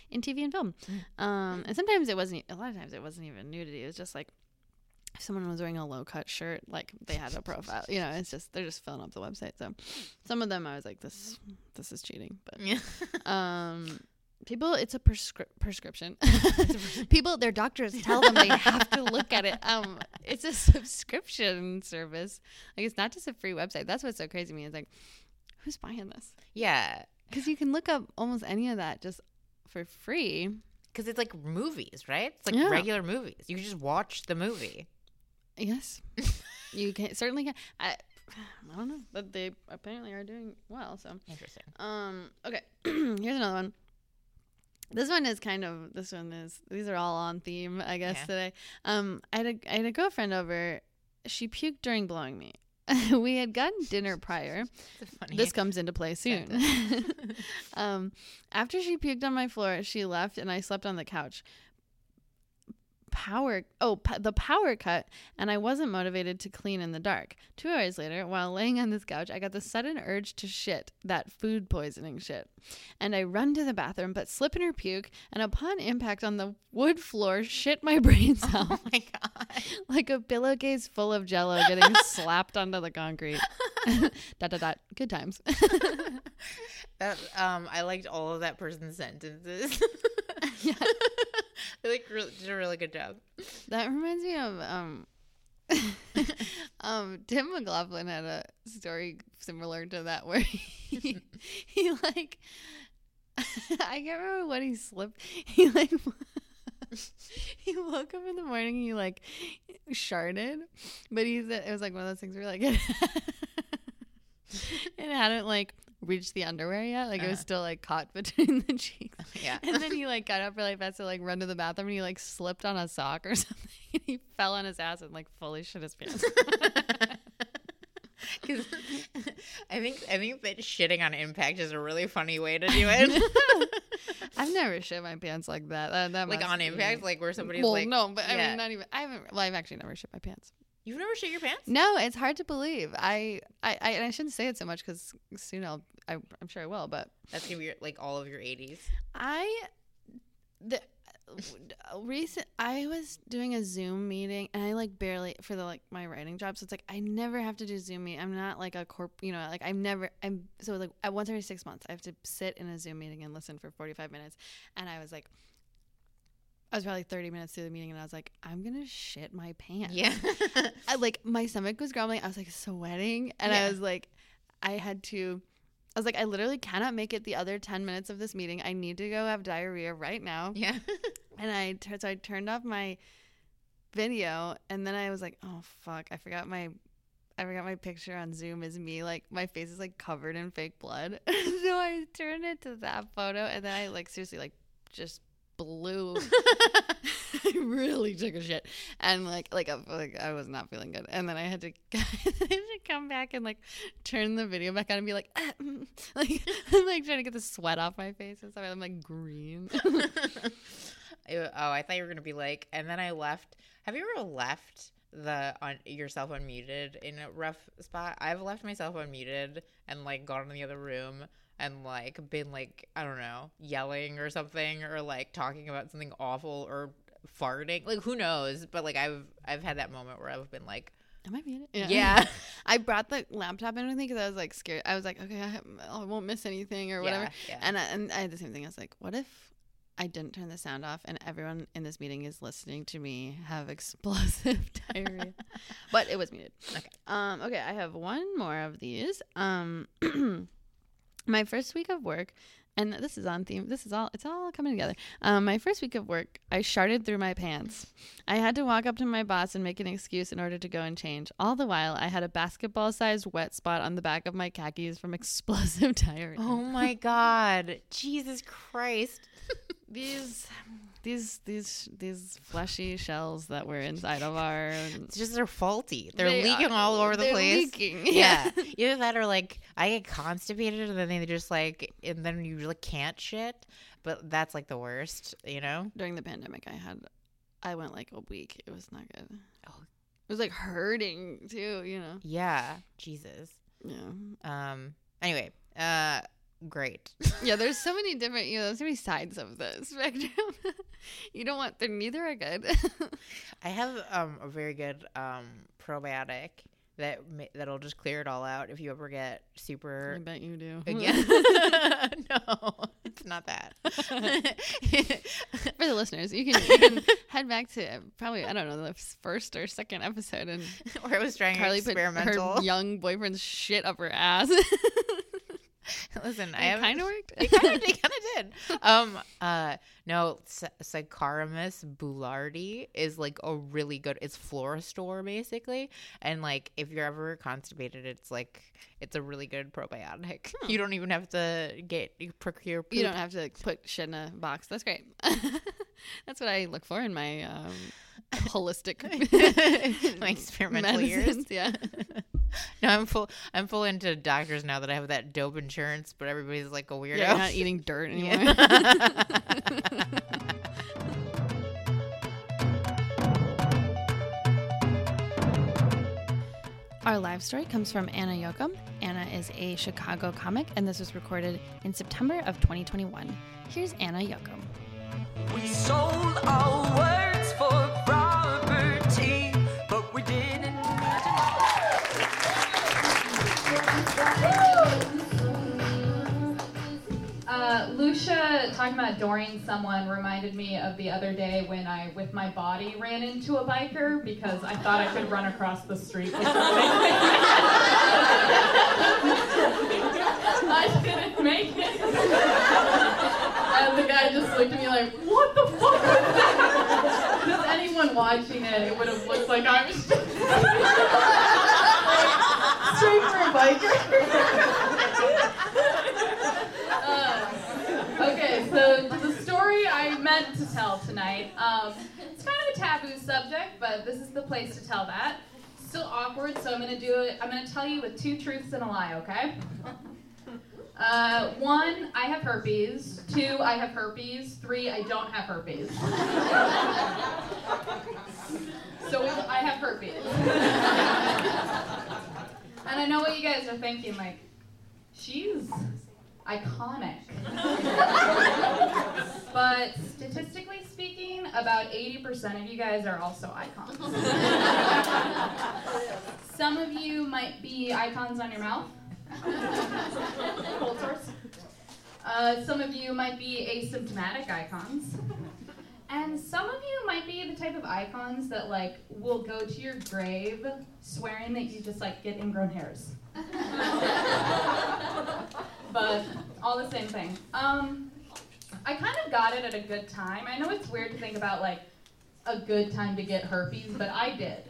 in TV and film. Mm. Um, and sometimes it wasn't. A lot of times it wasn't even nudity. It was just like if someone was wearing a low cut shirt, like they had a profile. You know, it's just they're just filling up the website. So some of them I was like, this this is cheating, but yeah. [LAUGHS] um people it's a prescri- [LAUGHS] [LAUGHS] prescription people their doctors tell them they have to look at it um it's a subscription service like it's not just a free website that's what's so crazy to me is like who's buying this yeah. because you can look up almost any of that just for free Because it's like movies, right? It's like Yeah. regular movies. You just watch the movie. Yes [LAUGHS] you can certainly can I, I don't know but they apparently are doing well so Interesting. Um. Okay. [CLEARS THROAT] Here's another one. This one is kind of. This one is. These are all on theme, I guess Yeah. today. Um. I had a. I had a girlfriend over. She puked during blowing me. [LAUGHS] we had gotten dinner [LAUGHS] prior. This comes into play soon. um. After she puked on my floor, she left, and I slept on the couch. Power. Oh, p- the power cut, and I wasn't motivated to clean in the dark. Two hours later, while laying on this couch, I got the sudden urge to shit, that food poisoning shit. And I run to the bathroom, but slip in her puke, and upon impact on the wood floor, shit my [LAUGHS] brains out oh my god. [LAUGHS] like a pillowcase full of jello getting [LAUGHS] slapped onto the concrete. dot dot dot. Good times. That um, I liked all of that person's sentences. yeah. They like re- did a really good job. That reminds me of um [LAUGHS] um Tim McLaughlin had a story similar to that where he, [LAUGHS] he like [LAUGHS] I can't remember what he slipped. He like he woke up in the morning and he like sharded, but he said it was like one of those things where like it hadn't like reached the underwear yet. Like it was Uh-huh. still like caught [LAUGHS] between the cheeks. [LAUGHS] Yeah. And then he like got up really fast to like run to the bathroom and he like slipped on a sock or [LAUGHS] something. And he fell on his ass and like fully shit his pants. 'Cause I think I think that shitting on impact is a really funny way to do it. I've never shit my pants like that. That, that like on impact, like where somebody's well, like, no, but I yeah. mean, not even. I haven't. Well, I've actually never shit my pants. "You've never shit your pants?" No, it's hard to believe. I, I, I, and I shouldn't say it so much because soon I'll. I, I'm sure I will, but That's gonna be your, like all of your 80s. I the recent I was doing a Zoom meeting and I like barely for the like my writing job. So it's like I never have to do Zoom meeting. I'm not like a corp, you know, like I'm never. I'm so like at once every six months I have to sit in a Zoom meeting and listen for 45 minutes. And I was like, I was probably 30 minutes through the meeting and I was like, I'm gonna shit my pants. Yeah. I, like my stomach was grumbling. I was like sweating, and I was like, I had to. I was like, I literally cannot make it the other ten minutes of this meeting. I need to go have diarrhea right now. yeah. [LAUGHS] And I so I turned off my video, and then I was like, oh fuck, I forgot my. I forgot my picture on Zoom is me like my face is like covered in fake blood. [LAUGHS] so I turned it to that photo and then I like seriously like just blew. [LAUGHS] [LAUGHS] I really took a shit and like like, I- like I was not feeling good. And then I had to [LAUGHS] I had to come back and like turn the video back on and be like ah, mm," like I'm like trying to get the sweat off my face and stuff. I'm like green. Oh, I thought you were gonna be like, and then I left. Have you ever left the on yourself unmuted in a rough spot? I've left myself unmuted and like gone in the other room and like been like I don't know yelling or something or like talking about something awful or farting. Like who knows? But like I've I've had that moment where I've been like, Am I muted? yeah, [LAUGHS] I brought the laptop in with me because I was like scared. I was like, okay, I, I won't miss anything or whatever. yeah, yeah. And I, and I had the same thing. I was like, what if I didn't turn the sound off and everyone in this meeting is listening to me have [LAUGHS] explosive [LAUGHS] diarrhea? but it was muted. Okay. Um. Okay. I have one more of these. Um. [CLEARS THROAT] my first week of work. And this is on theme. This is all. It's all coming together. Um, my first week of work, I sharted through my pants. I had to walk up to my boss and make an excuse in order to go and change. All the while, I had a basketball-sized wet spot on the back of my khakis from [LAUGHS] explosive diarrhea. oh my god, Jesus Christ! these these these these fleshy shells that were inside of our It's just they're faulty. They're They leaking are- all over the they're place. leaking. [LAUGHS] Yeah. Either that or like I get constipated and then they just like and then you really can't shit. But that's like the worst, you know? during the pandemic i had i went like a week it was not good Oh. it was like hurting too you know Yeah. Jesus. yeah Um anyway, uh great. [LAUGHS] yeah there's so many different you know there's so many sides of the [LAUGHS] spectrum you don't want they're neither are good [LAUGHS] I have um a very good um probiotic that that'll just clear it all out if you ever get super. i bet you do again. no, it's not that. for the listeners you can you can head back to uh, probably i don't know the first or second episode and Where I was trying carly put experimental. her young boyfriend's shit up her ass [LAUGHS] Listen, I it have kind of worked [LAUGHS] it kind of it kind of did. Um, uh, no, Saccharomyces boulardii is like a really good. It's Florastor basically, and like if you're ever constipated, it's like it's a really good probiotic. [LAUGHS] You don't even have to get you procure. Poop. You don't have to put shit in a box. That's great. That's what I look for in my um, holistic My experimental medicines. years. Yeah. [LAUGHS] No, I'm full. I'm full into doctors now that I have that dope insurance, but everybody's like a weirdo. yeah. You're not [LAUGHS] eating dirt anymore. Yeah. [LAUGHS] Our live story comes from Anna Jochum. Anna is a Chicago comic, and this was recorded in September of 2021. Here's Anna Jochum. Uh, Lucia talking about adoring someone reminded me of the other day when I, with my body, ran into a biker because I thought I could run across the street. [LAUGHS] I didn't make it. And the guy just looked at me like, what the fuck was that? Because anyone watching it, it would have looked like I was [LAUGHS] just straight for a biker. [LAUGHS] Uh, okay, so the story I meant to tell tonight. Um, it's kind of a taboo subject, but this is the place to tell that. Still awkward, so I'm gonna do it. I'm gonna tell you with two truths and a lie. Okay. Uh, one, I have herpes. Two, I have herpes. Three, I don't have herpes. so I have herpes. [LAUGHS] and I know what you guys are thinking, like, she's iconic. [LAUGHS] but statistically speaking, about 80% of you guys are also icons. [LAUGHS] Some of you might be icons on your mouth. Cold source. Uh, some of you might be asymptomatic icons. And some of you might be the type of icons that like will go to your grave swearing that you just like get ingrown hairs. [LAUGHS] but all the same thing. Um, I kind of got it at a good time. I know it's weird to think about like a good time to get herpes, but I did.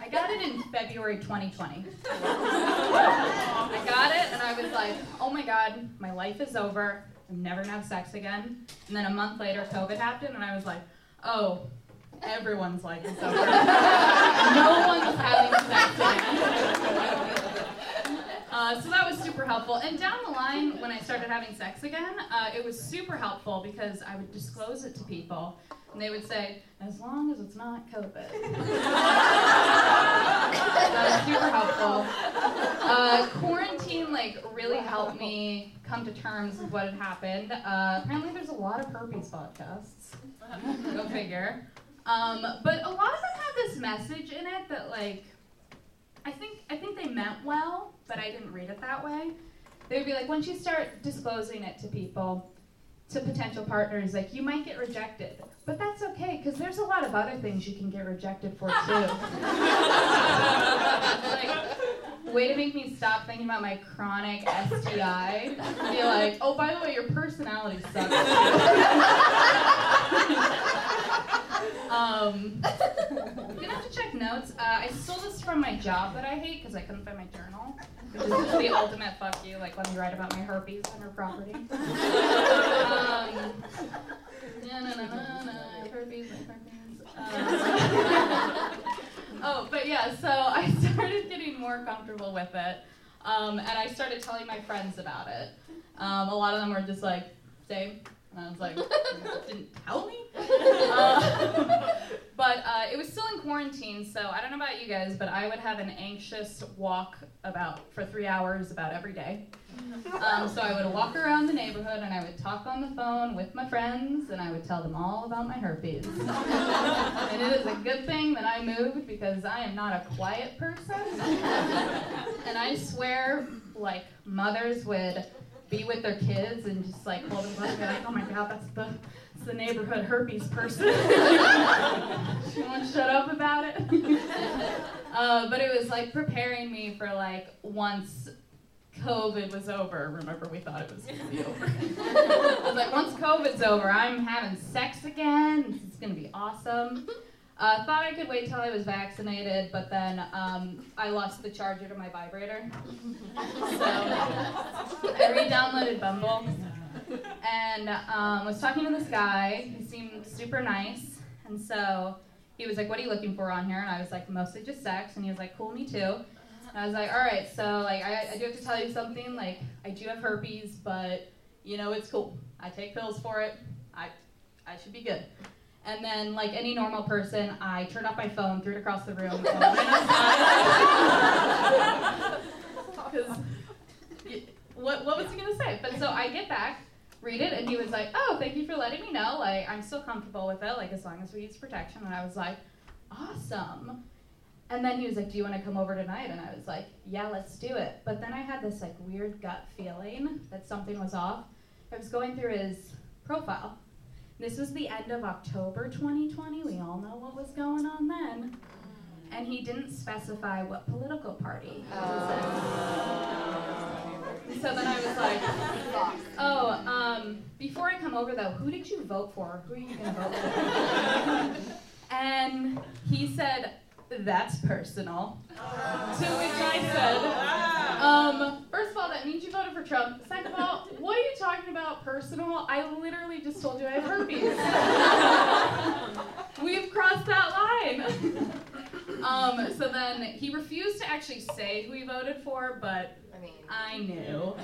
I got it in February 2020. [LAUGHS] I got it and I was like, oh my god, my life is over. I'm never gonna have sex again. And then a month later, COVID happened, and I was like, oh, everyone's life is over. no one's having sex again. Uh, so that was super helpful. And down the line, when I started having sex again, uh, it was super helpful because I would disclose it to people, and they would say, as long as it's not COVID. [LAUGHS] that was super helpful. Uh, quarantine like really helped me come to terms with what had happened. Uh, apparently, there's a lot of herpes podcasts. [LAUGHS] Go figure. Um, but a lot of them had this message in it that like I think I think they meant well, but I didn't read it that way. They would be like, once you start disclosing it to people, to potential partners, like you might get rejected, but that's okay because there's a lot of other things you can get rejected for too. [LAUGHS] like, way to make me stop thinking about my chronic STI. Be like, oh, by the way, your personality sucks. [LAUGHS] um, I'm gonna have to check notes. Uh, I stole this from my job that I hate because I couldn't find my journal. Which is the ultimate fuck you, like let me write about my herpes on her property. [LAUGHS] um, na, na, na, na, na, herpes, my herpes. Um, oh, but yeah, so I [LAUGHS] started getting more comfortable with it, um, and I started telling my friends about it. Um, a lot of them were just like, same. And I was like, didn't tell me? [LAUGHS] Uh, but uh, it was still in quarantine, so I don't know about you guys, but I would have an anxious walk about for three hours about every day. Um, so I would walk around the neighborhood and I would talk on the phone with my friends and I would tell them all about my herpes. [LAUGHS] and it is a good thing that I moved because I am not a quiet person. and I swear, like, mothers would be with their kids and just like hold them up and be like, oh my god, that's the, that's the neighborhood herpes person. [LAUGHS] she won't shut up about it. [LAUGHS] uh, but it was like preparing me for like once COVID was over. Remember, we thought it was going to be over. [LAUGHS] I was like, once COVID's over, I'm having sex again. It's going to be awesome. Uh, thought I could wait till I was vaccinated, but then um, I lost the charger to my vibrator. So I re-downloaded Bumble and um, was talking to this guy. He seemed super nice, and so he was like, "What are you looking for on here?" And I was like, "Mostly just sex." And he was like, "Cool, me too." And I was like, "All right, so like I, I do have to tell you something. Like I do have herpes, but you know it's cool. I take pills for it. I I should be good." And then, like any normal person, I turned off my phone, threw it across the room, and ran outside. 'Cause y- what, what was he gonna say? But so I get back, read it, and he was like, "Oh, thank you for letting me know. Like, I'm still comfortable with it. Like, as long as we use protection." And I was like, "Awesome." And then he was like, "Do you want to come over tonight?" And I was like, "Yeah, let's do it." But then I had this like weird gut feeling that something was off. I was going through his profile. This was the end of October 2020. We all know what was going on then. And he didn't specify what political party he. So then I was like, oh, um, before I come over though, who did you vote for? Who are you gonna vote for? [LAUGHS] and he said, that's personal. To which I said, um, first of all, that means you voted for Trump. Second of all, what are you talking about personal? I literally just told you I have herpes. [LAUGHS] We've crossed that line. Um, so then he refused to actually say who he voted for, but I mean, I knew.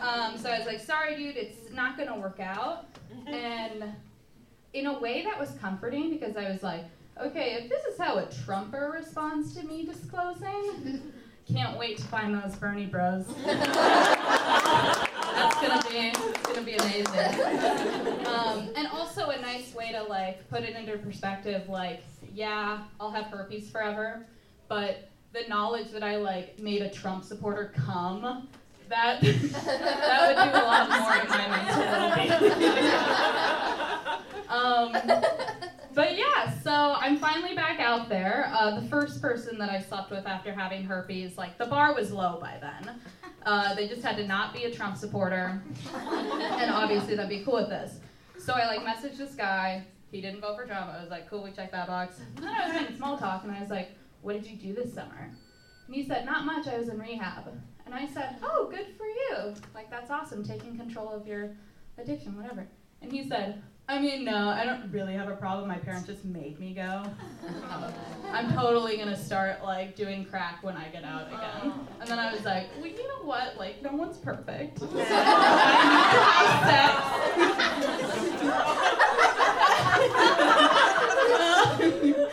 Um, so I was like, sorry, dude, it's not gonna work out. And in a way, that was comforting because I was like, okay, if this is how a Trumper responds to me disclosing, can't wait to find those Bernie Bros. [LAUGHS] That's gonna be it's gonna be amazing. Um, and also a nice way to like put it into perspective. Like, yeah, I'll have herpes forever, but the knowledge that I like made a Trump supporter come, that [LAUGHS] that would do a lot more in my mental well-being. [LAUGHS] um, but yeah, so I'm finally back out there. Uh, the first person that I slept with after having herpes, like the bar was low by then. Uh, they just had to not be a Trump supporter, and obviously that'd be cool with this. So I like messaged this guy. He didn't vote for Trump. I was like, cool, we checked that box. And then I was making small talk, and I was like, What did you do this summer? And he said, Not much, I was in rehab. And I said, Oh, good for you. Like, that's awesome, taking control of your addiction, whatever. And he said, I mean, no, I don't really have a problem. My parents just made me go. [LAUGHS] I'm totally gonna start like doing crack when I get out again. And then I was like, well, you know what? Like, no one's perfect. I need to have sex.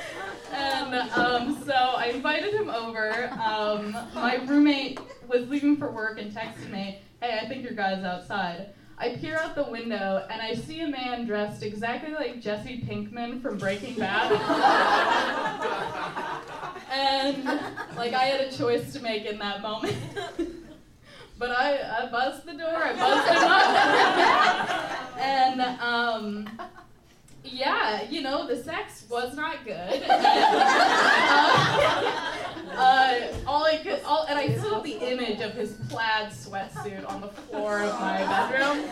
and um, so I invited him over. Um, my roommate was leaving for work and texted me, "Hey, I think your guy's outside." I peer out the window and I see a man dressed exactly like Jesse Pinkman from Breaking Bad. [LAUGHS] and like I had a choice to make in that moment. but I, I buzzed the door, I buzzed him up. and um yeah, you know, the sex was not good. Uh, [LAUGHS] uh, all I could, all, and I still have the image of his plaid sweatsuit on the floor of my bedroom.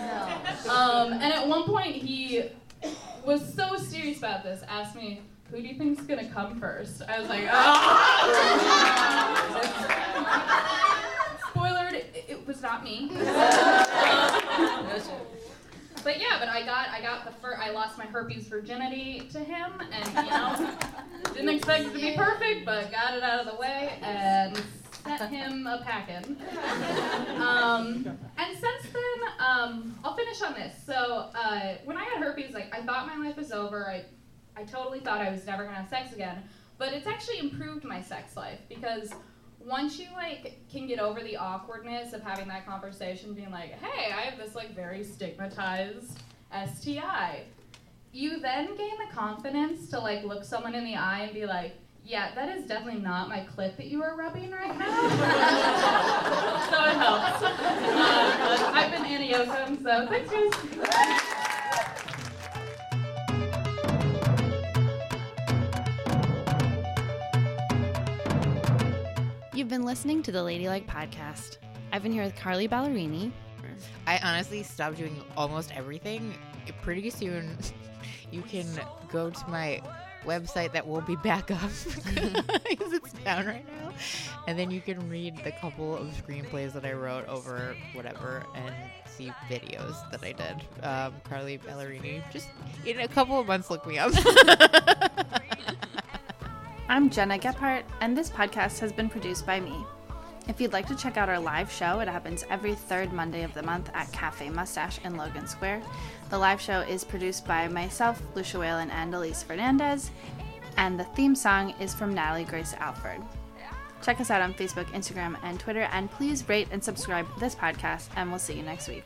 Um, and at one point, he was so serious about this. Asked me, "Who do you think's gonna come first? I was like, "Oh." [LAUGHS] Spoiler: it, it was not me. But yeah, but I got I got the fir- I lost my herpes virginity to him, and you know, [LAUGHS] didn't expect it to be perfect, but got it out of the way and sent him a packing. [LAUGHS] Um, and since then, um, I'll finish on this. So uh, when I had herpes, like I thought my life was over. I I totally thought I was never gonna have sex again, but it's actually improved my sex life because once you like can get over the awkwardness of having that conversation being like hey i have this like very stigmatized sti you then gain the confidence to like look someone in the eye and be like yeah that is definitely not my clit that you are rubbing right now. [LAUGHS] So it helps. Uh, i've been anna jochum so thanks guys been listening to the Ladylike Podcast. I've been here with Carly Ballerini. I honestly stopped doing almost everything. Pretty soon, you can go to my website that will be back up [LAUGHS] because it's down right now, and then you can read the couple of screenplays that I wrote over whatever and see videos that I did. Um, Carly Ballerini, just in a couple of months, look me up. [LAUGHS] I'm Gena Gephart, and this podcast has been produced by me. If you'd like to check out our live show, it happens every third Monday of the month at Cafe Mustache in Logan Square. The live show is produced by myself, Lucia Whalen, and Elise Fernandez, and the theme song is from Natalie Grace Alford. Check us out on Facebook, Instagram, and Twitter, and please rate and subscribe this podcast, and we'll see you next week.